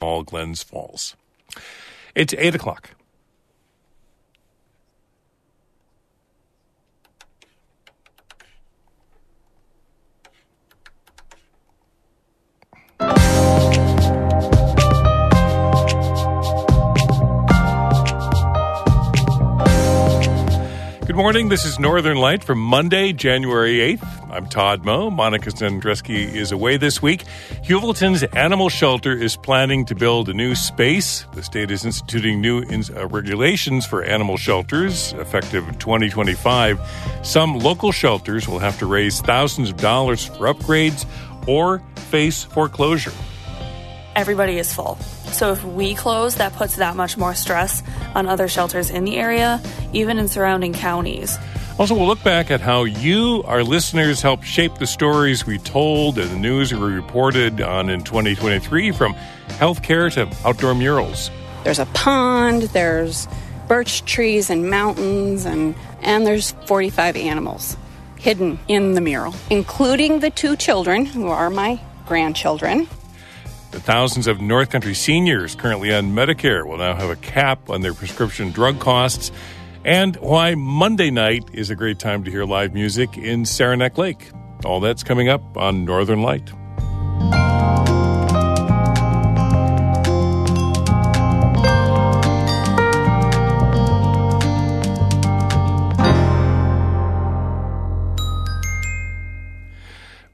all Glens Falls. It's 8 o'clock. Morning. This is Northern Light from Monday, January 8th. I'm Todd Moe. Monica Sandreczki is away this week. Heuvelton's animal shelter is planning to build a new space. The state is instituting new uh, regulations for animal shelters effective 2025. Some local shelters will have to raise thousands of dollars for upgrades or face foreclosure. Everybody is full. So if we close, that puts that much more stress on other shelters in the area, even in surrounding counties. Also, we'll look back at how you, our listeners, helped shape the stories we told and the news we reported on in 2023 from healthcare to outdoor murals. There's a pond, there's birch trees and mountains, and, and there's 45 animals hidden in the mural, including the two children who are my grandchildren. The thousands of North Country seniors currently on Medicare will now have a cap on their prescription drug costs, and why Monday night is a great time to hear live music in Saranac Lake. All that's coming up on Northern Light.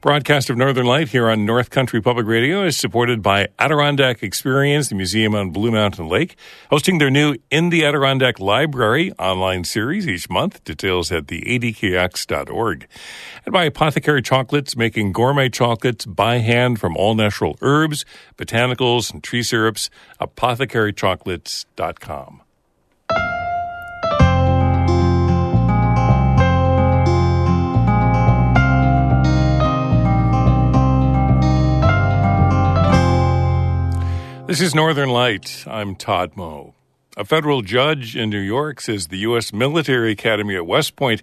Broadcast of Northern Light here on North Country Public Radio is supported by Adirondack Experience, the museum on Blue Mountain Lake, hosting their new In the Adirondack Library online series each month. Details at the adkx.org. And by Apothecary Chocolates, making gourmet chocolates by hand from all natural herbs, botanicals, and tree syrups. ApothecaryChocolates.com. This is Northern Light. I'm Todd Moe. A federal judge in New York says the U.S. Military Academy at West Point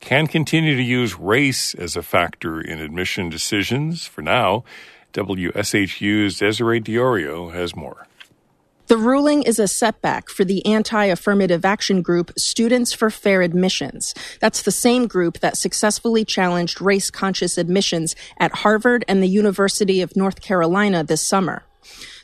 can continue to use race as a factor in admission decisions. For now, WSHU's Desiree D'Iorio has more. The ruling is a setback for the anti affirmative action group Students for Fair Admissions. That's the same group that successfully challenged race conscious admissions at Harvard and the University of North Carolina this summer.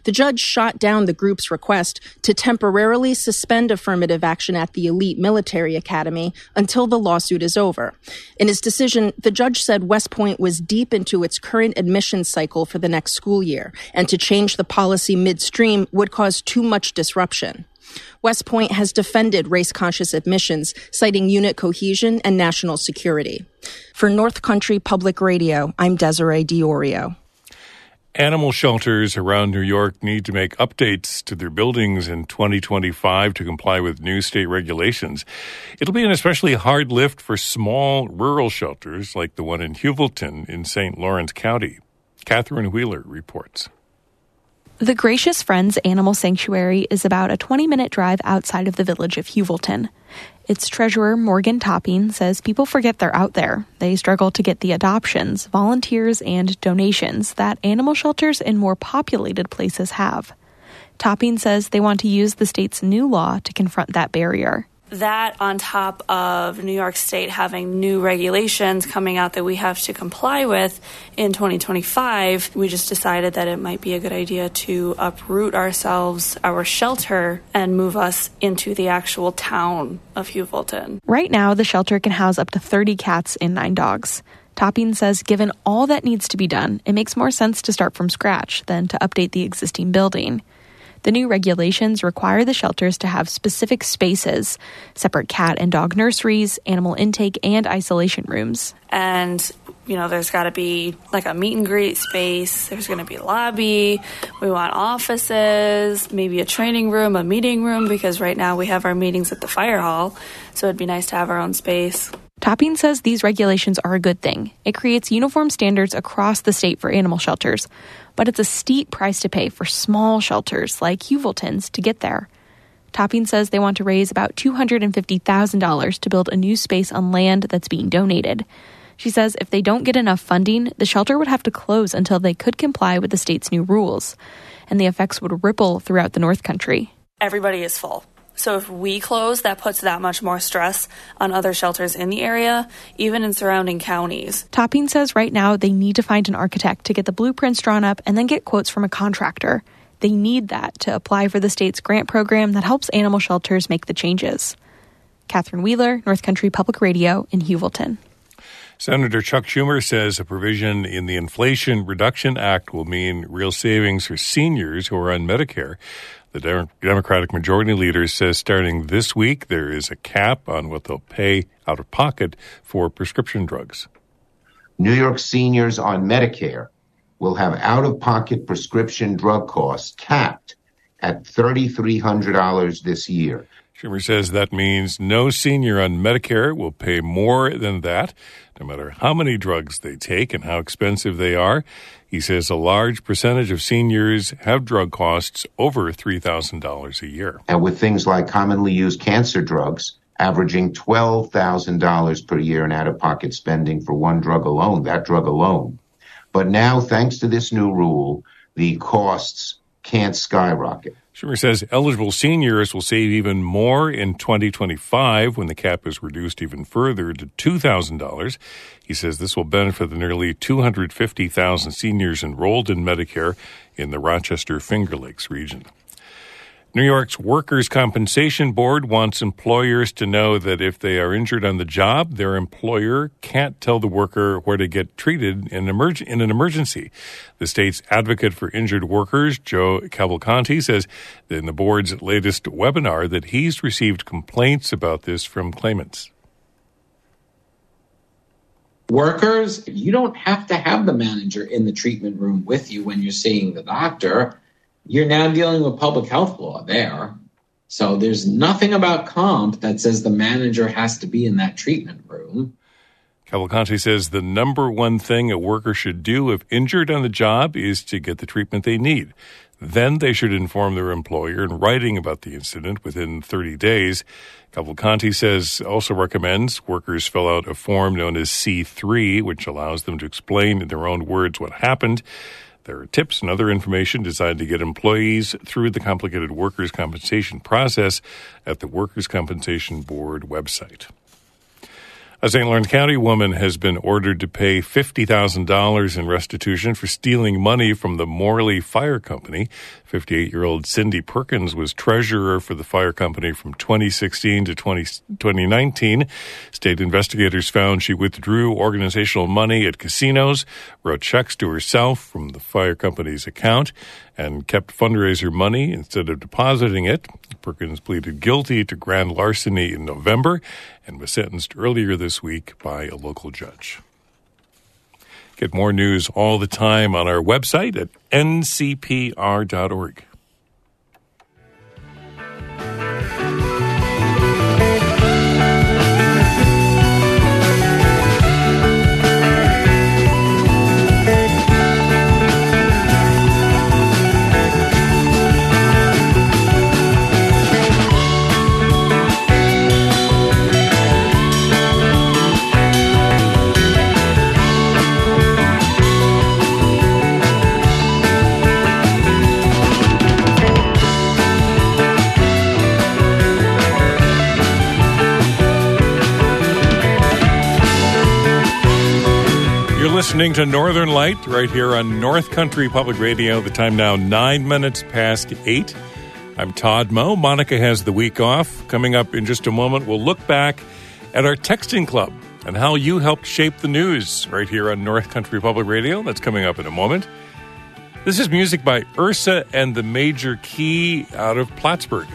The judge shot down the group's request to temporarily suspend affirmative action at the elite military academy until the lawsuit is over. In his decision, the judge said West Point was deep into its current admissions cycle for the next school year, and to change the policy midstream would cause too much disruption. West Point has defended race conscious admissions, citing unit cohesion and national security. For North Country Public Radio, I'm Desiree D'Iorio. Animal shelters around New York need to make updates to their buildings in 2025 to comply with new state regulations. It'll be an especially hard lift for small rural shelters like the one in Heuvelton in St. Lawrence County. Catherine Wheeler reports. The Gracious Friends Animal Sanctuary is about a 20 minute drive outside of the village of Heuvelton. Its treasurer, Morgan Topping, says people forget they're out there. They struggle to get the adoptions, volunteers, and donations that animal shelters in more populated places have. Topping says they want to use the state's new law to confront that barrier that on top of New York State having new regulations coming out that we have to comply with in 2025, we just decided that it might be a good idea to uproot ourselves, our shelter, and move us into the actual town of Heuvelton. Right now, the shelter can house up to 30 cats and nine dogs. Topping says given all that needs to be done, it makes more sense to start from scratch than to update the existing building. The new regulations require the shelters to have specific spaces, separate cat and dog nurseries, animal intake, and isolation rooms. And you know, there's got to be like a meet and greet space. There's going to be a lobby. We want offices, maybe a training room, a meeting room, because right now we have our meetings at the fire hall. So it'd be nice to have our own space. Topping says these regulations are a good thing. It creates uniform standards across the state for animal shelters, but it's a steep price to pay for small shelters like Heuvelton's to get there. Topping says they want to raise about $250,000 to build a new space on land that's being donated. She says if they don't get enough funding, the shelter would have to close until they could comply with the state's new rules. and the effects would ripple throughout the North Country. Everybody is full. So if we close, that puts that much more stress on other shelters in the area, even in surrounding counties. Topping says right now they need to find an architect to get the blueprints drawn up and then get quotes from a contractor. They need that to apply for the state's grant program that helps animal shelters make the changes. Catherine Wheeler, North Country Public Radio in Heuvelton. Senator Chuck Schumer says a provision in the Inflation Reduction Act will mean real savings for seniors who are on Medicare. The Democratic Majority Leader says starting this week, there is a cap on what they'll pay out of pocket for prescription drugs. New York seniors on Medicare will have out of pocket prescription drug costs capped at $3,300 this year. Schumer says that means no senior on Medicare will pay more than that, no matter how many drugs they take and how expensive they are. He says a large percentage of seniors have drug costs over $3,000 a year. And with things like commonly used cancer drugs, averaging $12,000 per year in out of pocket spending for one drug alone, that drug alone. But now, thanks to this new rule, the costs can't skyrocket. Schumer says eligible seniors will save even more in 2025 when the cap is reduced even further to $2,000. He says this will benefit the nearly 250,000 seniors enrolled in Medicare in the Rochester Finger Lakes region. New York's Workers' Compensation Board wants employers to know that if they are injured on the job, their employer can't tell the worker where to get treated in, in an emergency. The state's advocate for injured workers, Joe Cavalcanti, says in the board's latest webinar that he's received complaints about this from claimants. Workers, you don't have to have the manager in the treatment room with you when you're seeing the doctor you're now dealing with public health law there. So there's nothing about comp that says the manager has to be in that treatment room. Cavalcanti says the number one thing a worker should do if injured on the job is to get the treatment they need. Then they should inform their employer in writing about the incident within 30 days. Cavalcanti says also recommends workers fill out a form known as C3, which allows them to explain in their own words what happened. There are tips and other information designed to get employees through the complicated workers' compensation process at the Workers' Compensation Board website. A St. Lawrence County woman has been ordered to pay $50,000 in restitution for stealing money from the Morley Fire Company. 58 year old Cindy Perkins was treasurer for the fire company from 2016 to 20, 2019. State investigators found she withdrew organizational money at casinos, wrote checks to herself from the fire company's account, and kept fundraiser money instead of depositing it. Perkins pleaded guilty to grand larceny in November and was sentenced earlier this week by a local judge. Get more news all the time on our website at ncpr.org. listening to Northern Light right here on North Country Public Radio. The time now nine minutes past eight. I'm Todd Moe. Monica has the week off. Coming up in just a moment, we'll look back at our texting club and how you helped shape the news right here on North Country Public Radio. That's coming up in a moment. This is music by Ursa and the Major Key out of Plattsburgh.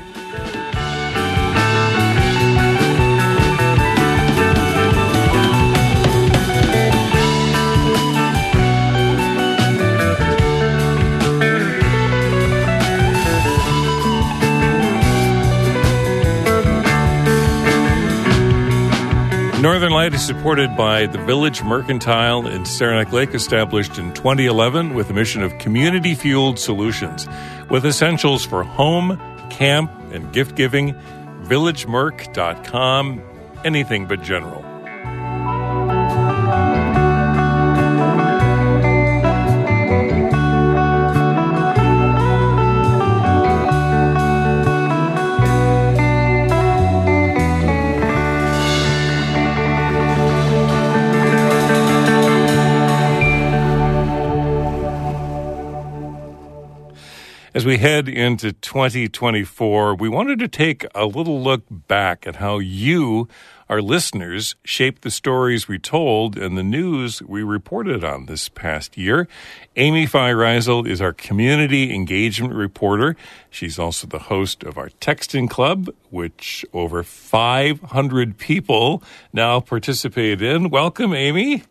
Northern Light is supported by the Village Mercantile in Saranac Lake, established in 2011 with a mission of community fueled solutions with essentials for home, camp, and gift giving. VillageMerc.com, anything but general. As we head into 2024, we wanted to take a little look back at how you, our listeners, shaped the stories we told and the news we reported on this past year. Amy Feiereisel is our community engagement reporter. She's also the host of our Texting Club, which over 500 people now participate in. Welcome, Amy.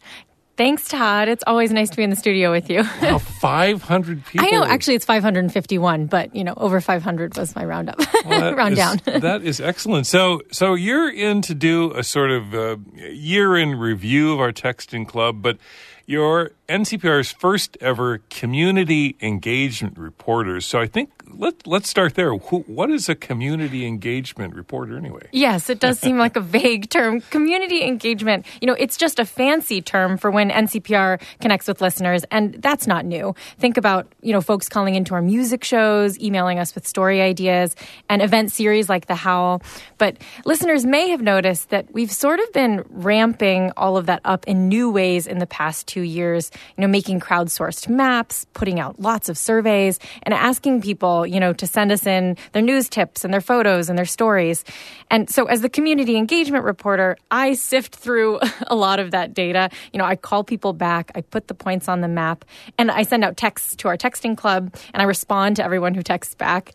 Thanks, Todd. It's always nice to be in the studio with you. Wow, 500 people. I know. Actually, it's 551, but you know, over 500 was my roundup. Well, round is, down. that is excellent. So, so you're in to do a sort of uh, year in review of our texting club, but you're NCPR's first ever community engagement reporter. So I think let, let's start there. What is a community engagement reporter anyway? Yes, it does seem like a vague term. Community engagement, you know, it's just a fancy term for when NCPR connects with listeners, and that's not new. Think about, you know, folks calling into our music shows, emailing us with story ideas, and event series like The Howl. But listeners may have noticed that we've sort of been ramping all of that up in new ways in the past two years, you know, making crowdsourced maps, putting out lots of surveys, and asking people you know, to send us in their news tips and their photos and their stories. And so as the community engagement reporter, I sift through a lot of that data. You know, I call people back, I put the points on the map, and I send out texts to our texting club, and I respond to everyone who texts back.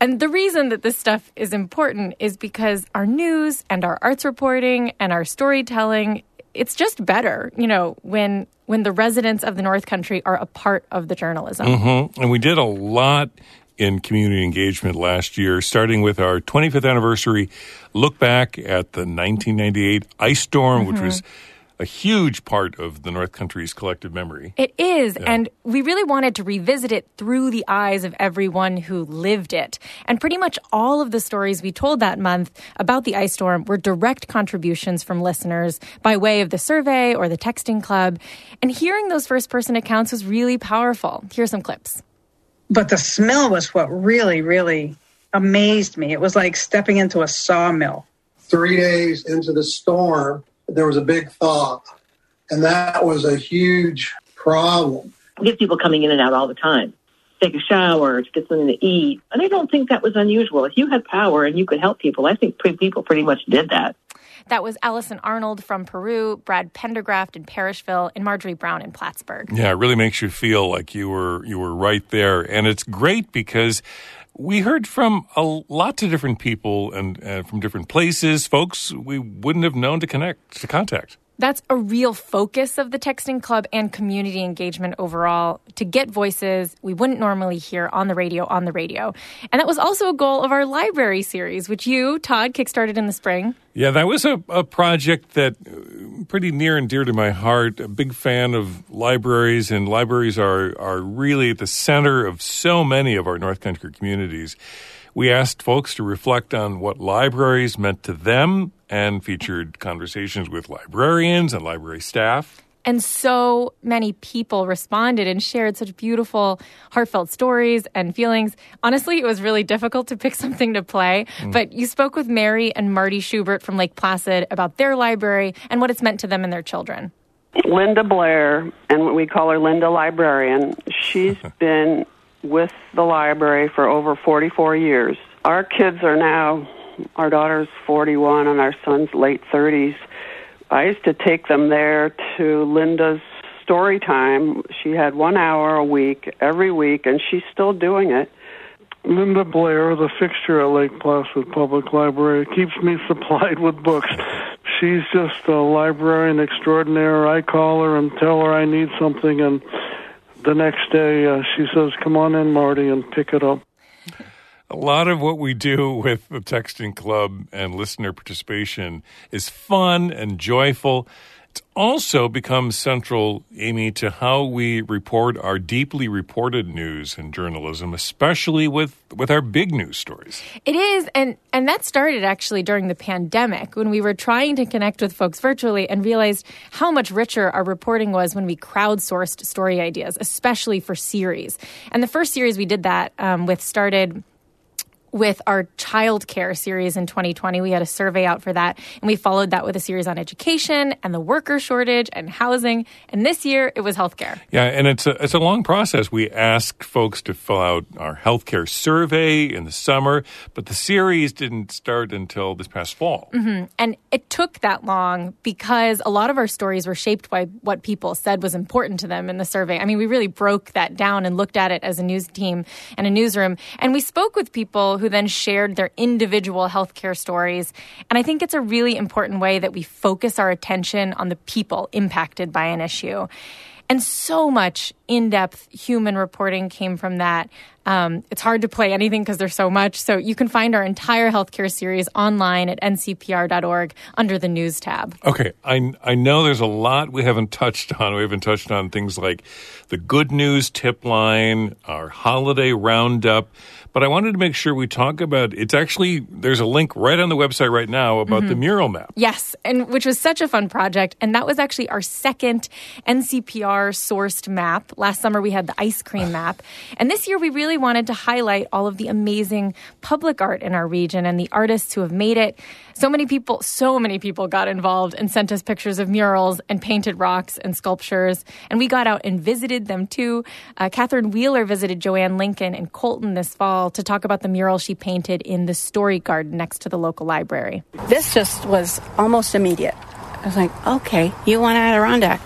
And the reason that this stuff is important is because our news and our arts reporting and our storytelling it's just better, you know, when when the residents of the North Country are a part of the journalism. Mm-hmm. And we did a lot in community engagement last year, starting with our 25th anniversary look back at the 1998 ice storm, mm-hmm. which was a huge part of the North Country's collective memory. It is. Yeah. And we really wanted to revisit it through the eyes of everyone who lived it. And pretty much all of the stories we told that month about the ice storm were direct contributions from listeners by way of the survey or the texting club. And hearing those first person accounts was really powerful. Here's some clips but the smell was what really, really amazed me. It was like stepping into a sawmill. Three days into the storm, there was a big thaw, and that was a huge problem. I get people coming in and out all the time. Take a shower, to get something to eat. And I don't think that was unusual. If you had power and you could help people, I think people pretty much did that. That was Allison Arnold from Peru, Brad Pendergraft in Parrishville, and Marjorie Brown in Plattsburgh. Yeah, it really makes you feel like you were you were right there, and it's great because we heard from a lot of different people and uh, from different places, folks we wouldn't have known to connect to contact. That's a real focus of the Texting Club and community engagement overall to get voices we wouldn't normally hear on the radio on the radio. And that was also a goal of our library series, which you, Todd, kickstarted in the spring. Yeah, that was a, a project that uh, pretty near and dear to my heart. A big fan of libraries, and libraries are, are really at the center of so many of our North Country communities. We asked folks to reflect on what libraries meant to them and featured conversations with librarians and library staff. And so many people responded and shared such beautiful, heartfelt stories and feelings. Honestly, it was really difficult to pick something to play, mm. but you spoke with Mary and Marty Schubert from Lake Placid about their library and what it's meant to them and their children. Linda Blair, and we call her Linda Librarian, she's been with the library for over 44 years. Our kids are now, our daughter's 41 and our son's late 30s. I used to take them there to Linda's story time. She had one hour a week, every week, and she's still doing it. Linda Blair, the fixture at Lake Placid Public Library, keeps me supplied with books. She's just a librarian extraordinaire. I call her and tell her I need something, and the next day uh, she says, "Come on in, Marty, and pick it up." A lot of what we do with the texting club and listener participation is fun and joyful. Also become central, Amy, to how we report our deeply reported news in journalism, especially with, with our big news stories. It is, and, and that started actually during the pandemic when we were trying to connect with folks virtually and realized how much richer our reporting was when we crowdsourced story ideas, especially for series. And the first series we did that um, with started with our child care series in 2020. We had a survey out for that, and we followed that with a series on education and the worker shortage and housing. And this year, it was healthcare. Yeah, and it's a, it's a long process. We ask folks to fill out our healthcare survey in the summer, but the series didn't start until this past fall. Mm-hmm. And it took that long because a lot of our stories were shaped by what people said was important to them in the survey. I mean, we really broke that down and looked at it as a news team and a newsroom. And we spoke with people who then shared their individual healthcare stories. And I think it's a really important way that we focus our attention on the people impacted by an issue. And so much in depth human reporting came from that. Um, it's hard to play anything because there's so much. So you can find our entire healthcare series online at ncpr.org under the news tab. Okay, I, I know there's a lot we haven't touched on. We haven't touched on things like the good news tip line, our holiday roundup. But I wanted to make sure we talk about it's actually there's a link right on the website right now about mm-hmm. the mural map. Yes, and which was such a fun project and that was actually our second NCPR sourced map. Last summer we had the ice cream map. And this year we really wanted to highlight all of the amazing public art in our region and the artists who have made it. So many people, so many people got involved and sent us pictures of murals and painted rocks and sculptures. And we got out and visited them too. Uh, Catherine Wheeler visited Joanne Lincoln in Colton this fall to talk about the mural she painted in the Story Garden next to the local library. This just was almost immediate. I was like, okay, you want Adirondack.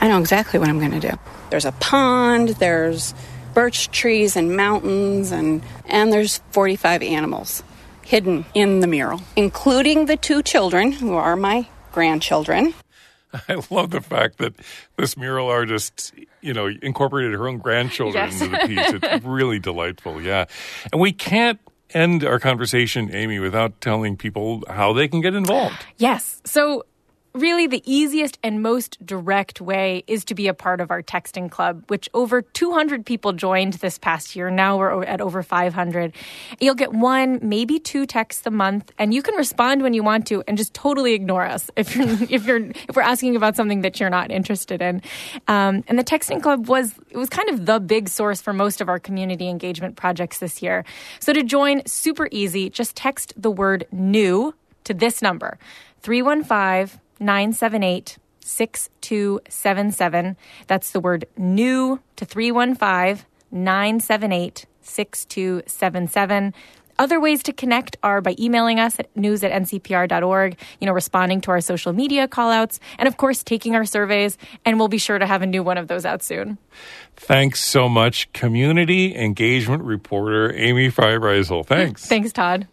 I know exactly what I'm going to do. There's a pond, there's birch trees and mountains, and, and there's 45 animals hidden in the mural, including the two children who are my grandchildren. I love the fact that this mural artist, you know, incorporated her own grandchildren yes. into the piece. It's really delightful, yeah. And we can't end our conversation, Amy, without telling people how they can get involved. Yes. So really the easiest and most direct way is to be a part of our texting club, which over 200 people joined this past year. Now we're at over 500. You'll get one, maybe two texts a month, and you can respond when you want to and just totally ignore us if you're if you're if we're asking about something that you're not interested in. Um, and the texting club was it was kind of the big source for most of our community engagement projects this year. So to join, super easy. Just text the word new to this number 315 978 6277. That's the word new to 315 978 6277. Other ways to connect are by emailing us at news at ncpr.org, you know, responding to our social media callouts, and of course, taking our surveys. And we'll be sure to have a new one of those out soon. Thanks so much, community engagement reporter Amy Feiereisel. Thanks. Thanks, Todd.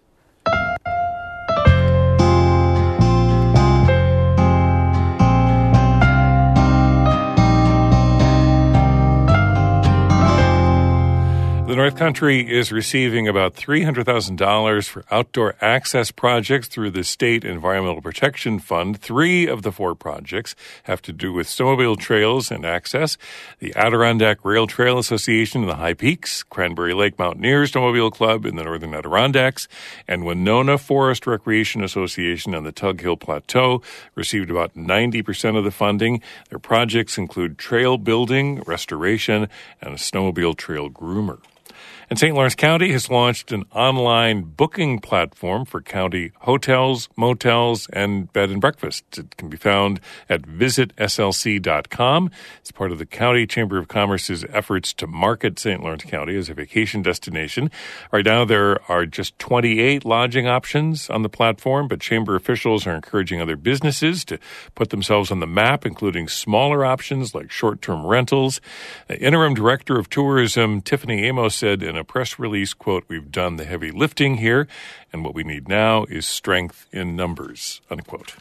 The North Country is receiving about $300,000 for outdoor access projects through the State Environmental Protection Fund. Three of the four projects have to do with snowmobile trails and access. The Adirondack Rail Trail Association in the High Peaks, Cranberry Lake Mountaineers Snowmobile Club in the Northern Adirondacks, and Winona Forest Recreation Association on the Tug Hill Plateau received about 90% of the funding. Their projects include trail building, restoration, and a snowmobile trail groomer. And St. Lawrence County has launched an online booking platform for county hotels, motels, and bed and breakfast. It can be found at visitslc.com. It's part of the County Chamber of Commerce's efforts to market St. Lawrence County as a vacation destination. Right now, there are just 28 lodging options on the platform, but Chamber officials are encouraging other businesses to put themselves on the map, including smaller options like short term rentals. Interim director of tourism, Tiffany Amos, said in a press release, quote, we've done the heavy lifting here, and what we need now is strength in numbers, unquote.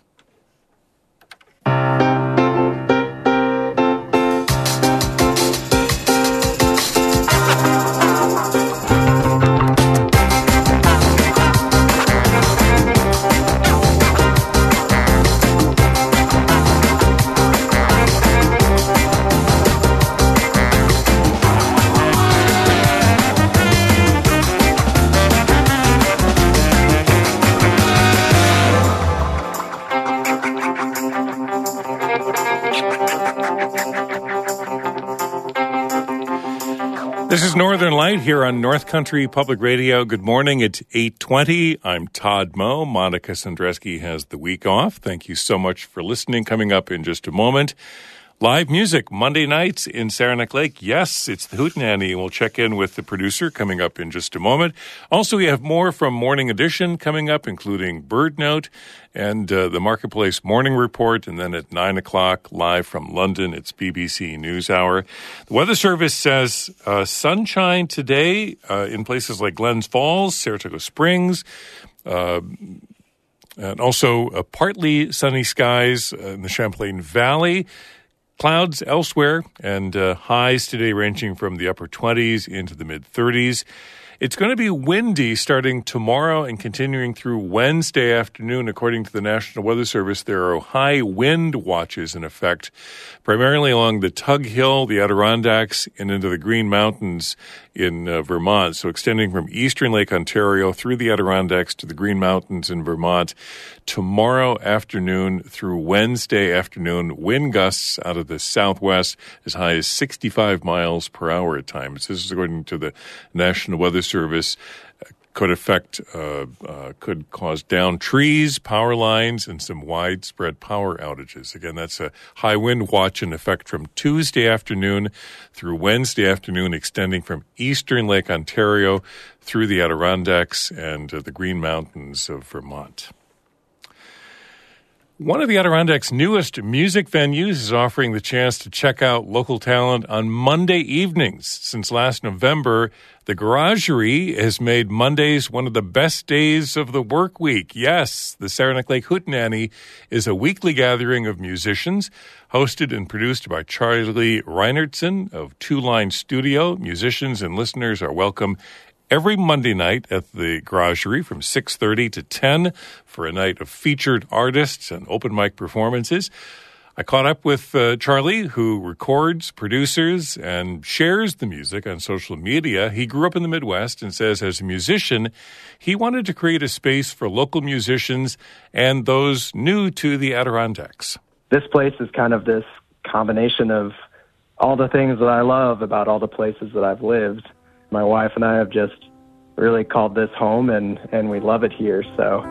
Is Northern Light here on North Country Public Radio. Good morning. It's 820. I'm Todd Moe. Monica Sandreczki has the week off. Thank you so much for listening. Coming up in just a moment. Live music Monday nights in Saranac Lake. Yes, it's the Hootenanny. We'll check in with the producer coming up in just a moment. Also, we have more from Morning Edition coming up, including BirdNote and uh, the Marketplace Morning Report. And then at 9 o'clock, live from London, it's BBC News Hour. The Weather Service says uh, sunshine today uh, in places like Glens Falls, Saratoga Springs. Uh, and also uh, partly sunny skies in the Champlain Valley. Clouds elsewhere and uh, highs today ranging from the upper 20s into the mid 30s. It's going to be windy starting tomorrow and continuing through Wednesday afternoon. According to the National Weather Service, there are high wind watches in effect, primarily along the Tug Hill, the Adirondacks, and into the Green Mountains in uh, Vermont. So extending from eastern Lake Ontario through the Adirondacks to the Green Mountains in Vermont tomorrow afternoon through Wednesday afternoon. Wind gusts out of the southwest as high as 65 miles per hour at times. This is according to the National Weather Service could affect, uh, uh, could cause down trees, power lines, and some widespread power outages. Again, that's a high wind watch in effect from Tuesday afternoon through Wednesday afternoon, extending from eastern Lake Ontario through the Adirondacks and uh, the Green Mountains of Vermont. One of the Adirondacks' newest music venues is offering the chance to check out local talent on Monday evenings. Since last November, the Garagerie has made Mondays one of the best days of the work week. Yes, the Saranac Lake Hootenanny is a weekly gathering of musicians, hosted and produced by Charlie Reinertsen of Two Line Studio. Musicians and listeners are welcome every Monday night at the Garagerie from 6:30 to 10 for a night of featured artists and open mic performances. I caught up with uh, Charlie, who records, produces, and shares the music on social media. He grew up in the Midwest and says, as a musician, he wanted to create a space for local musicians and those new to the Adirondacks. This place is kind of this combination of all the things that I love about all the places that I've lived my wife and I have just really called this home and, and we love it here. So.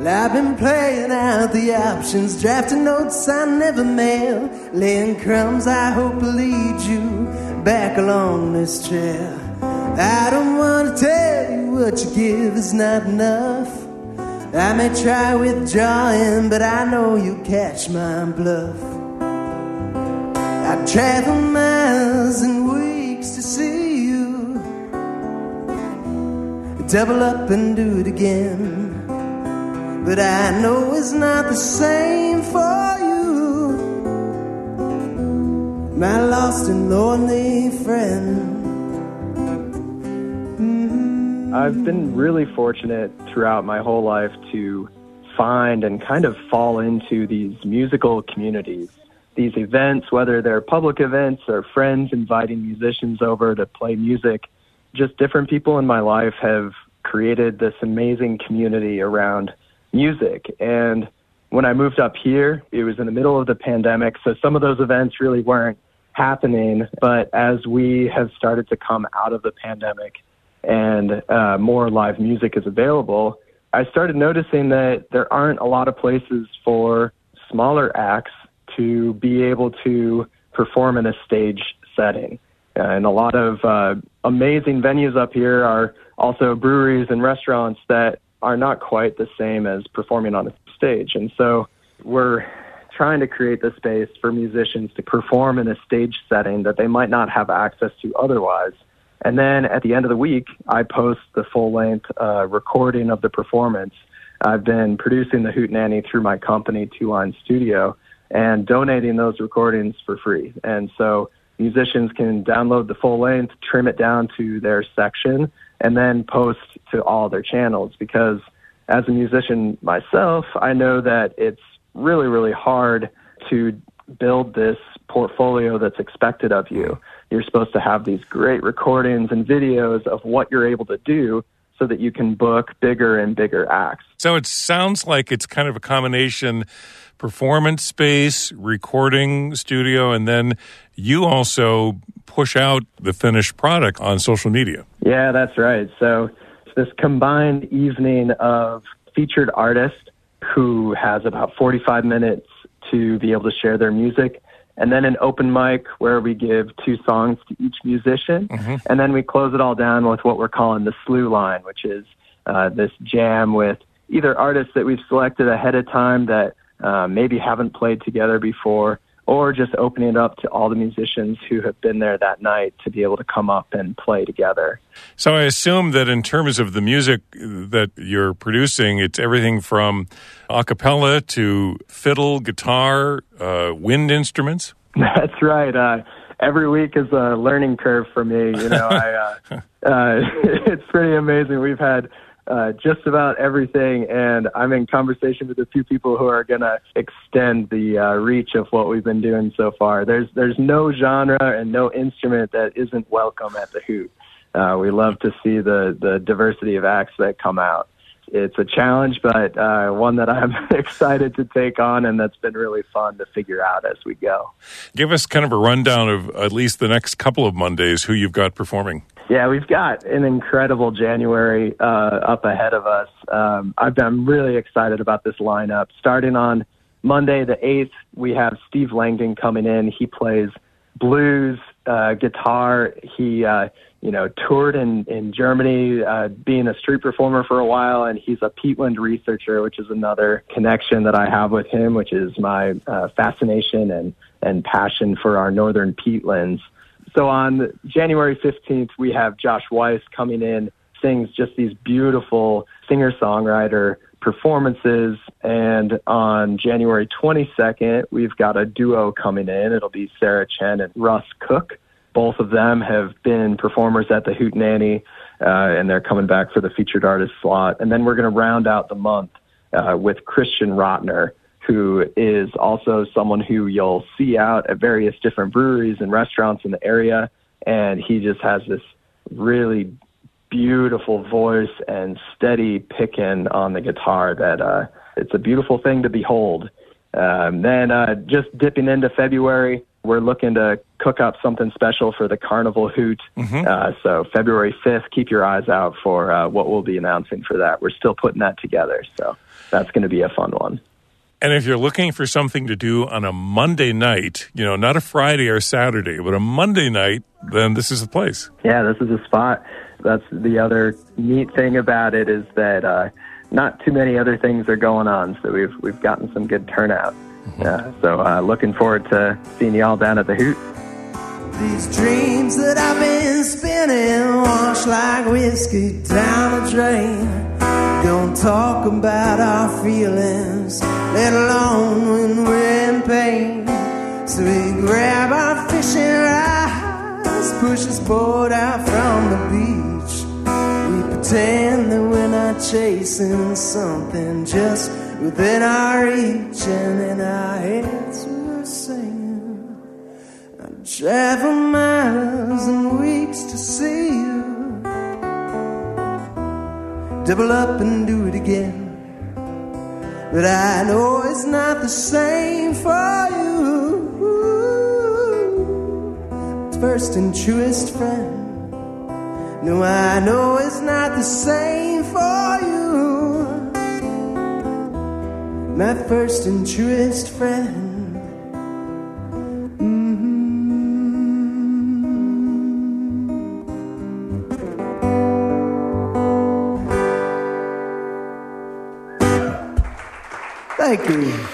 Well, I've been playing out the options, drafting notes I never mail, laying crumbs I hope lead you back along this trail. I don't want to tell you what you give is not enough. I may try withdrawing, but I know you catch my bluff. I travel miles and weeks to see double up and do it again. But I know it's not the same for you, my lost and lonely friend. Mm-hmm. I've been really fortunate throughout my whole life to find and kind of fall into these musical communities. These events, whether they're public events or friends inviting musicians over to play music, just different people in my life have created this amazing community around music. And when I moved up here, it was in the middle of the pandemic, so some of those events really weren't happening. But as we have started to come out of the pandemic and uh, more live music is available, I started noticing that there aren't a lot of places for smaller acts to be able to perform in a stage setting. Uh, and a lot of uh, amazing venues up here are also breweries and restaurants that are not quite the same as performing on a stage. And so we're trying to create the space for musicians to perform in a stage setting that they might not have access to otherwise. And then at the end of the week, I post the full length uh, recording of the performance. I've been producing the Hootenanny through my company, Two Line Studio, and donating those recordings for free. And so musicians can download the full length, trim it down to their section, and then post to all their channels. Because as a musician myself, I know that it's really, really hard to build this portfolio that's expected of you. You're supposed to have these great recordings and videos of what you're able to do so that you can book bigger and bigger acts. So it sounds like it's kind of a combination performance space, recording studio, and then you also push out the finished product on social media. Yeah, that's right. So it's this combined evening of featured artists who has about 45 minutes to be able to share their music and then an open mic where we give two songs to each musician, Mm-hmm. and then we close it all down with what we're calling the slew line, which is uh, this jam with either artists that we've selected ahead of time that uh, maybe haven't played together before, or just opening it up to all the musicians who have been there that night to be able to come up and play together. So I assume that in terms of the music that you're producing, it's everything from a cappella to fiddle, guitar, uh, wind instruments. That's right. Uh, every week is a learning curve for me. You know, I, uh, uh, it's pretty amazing. We've had uh, just about everything, and I'm in conversation with a few people who are going to extend the uh, reach of what we've been doing so far. There's there's no genre and no instrument that isn't welcome at the Hoot. Uh, we love to see the the diversity of acts that come out. It's a challenge, but uh, one that I'm excited to take on, and that's been really fun to figure out as we go. Give us kind of a rundown of at least the next couple of Mondays who you've got performing. Yeah, we've got an incredible January uh, up ahead of us. Um, I've been really excited about this lineup. Starting on Monday, the 8th, we have Steve Langdon coming in. He plays blues, uh, guitar. He, uh, you know, toured in, in Germany, uh, being a street performer for a while, and he's a peatland researcher, which is another connection that I have with him, which is my uh, fascination and, and passion for our northern peatlands. So on January 15th, we have Josh Weiss coming in, sings just these beautiful singer songwriter performances. And on January 22nd, we've got a duo coming in. It'll be Sarah Chen and Russ Cook. Both of them have been performers at the Hootenanny, uh, and they're coming back for the featured artist slot. And then we're going to round out the month uh, with Christian Rotner, who is also someone who you'll see out at various different breweries and restaurants in the area. And he just has this really beautiful voice and steady picking on the guitar that uh, it's a beautiful thing to behold. Um, then uh, just dipping into February, we're looking to cook up something special for the Carnival Hoot. Uh, so February 5th, keep your eyes out for uh, what we'll be announcing for that. We're still putting that together, so that's going to be a fun one. And if you're looking for something to do on a Monday night, you know, not a Friday or Saturday, but a Monday night, then this is the place. Yeah, this is a spot. That's the other neat thing about it is that uh, not too many other things are going on, so we've we've gotten some good turnout. Uh, so uh, looking forward to seeing you all down at the Hoot. These dreams that I've been spinning wash like whiskey down the drain. Don't talk about our feelings, let alone when we're in pain. So we grab our fishing rods, push this boat out from the beach. We pretend that we're not chasing something just within our reach, and in our heads travel miles and weeks to see you. Double up and do it again. But I know it's not the same for you. First and truest friend. No, I know it's not the same for you. My first and truest friend. Thank you.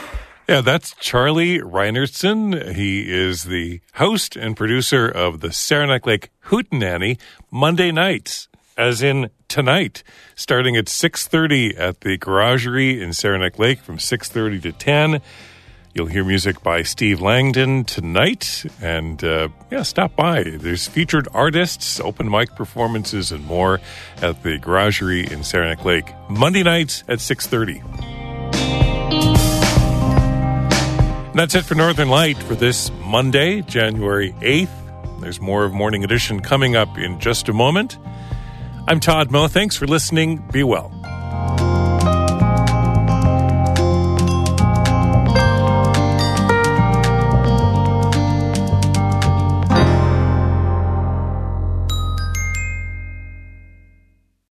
Yeah, that's Charlie Reinertson. He is the host and producer of the Saranac Lake Hootenanny Monday nights, as in tonight, starting at 6.30 at the Garagerie in Saranac Lake from 6.30 to 10. You'll hear music by Steve Langdon tonight. And uh, yeah, stop by. There's featured artists, open mic performances, and more at the Garagerie in Saranac Lake. Monday nights at 6.30. That's it for Northern Light for this Monday, January 8th. There's more of Morning Edition coming up in just a moment. I'm Todd Moe. Thanks for listening. Be well.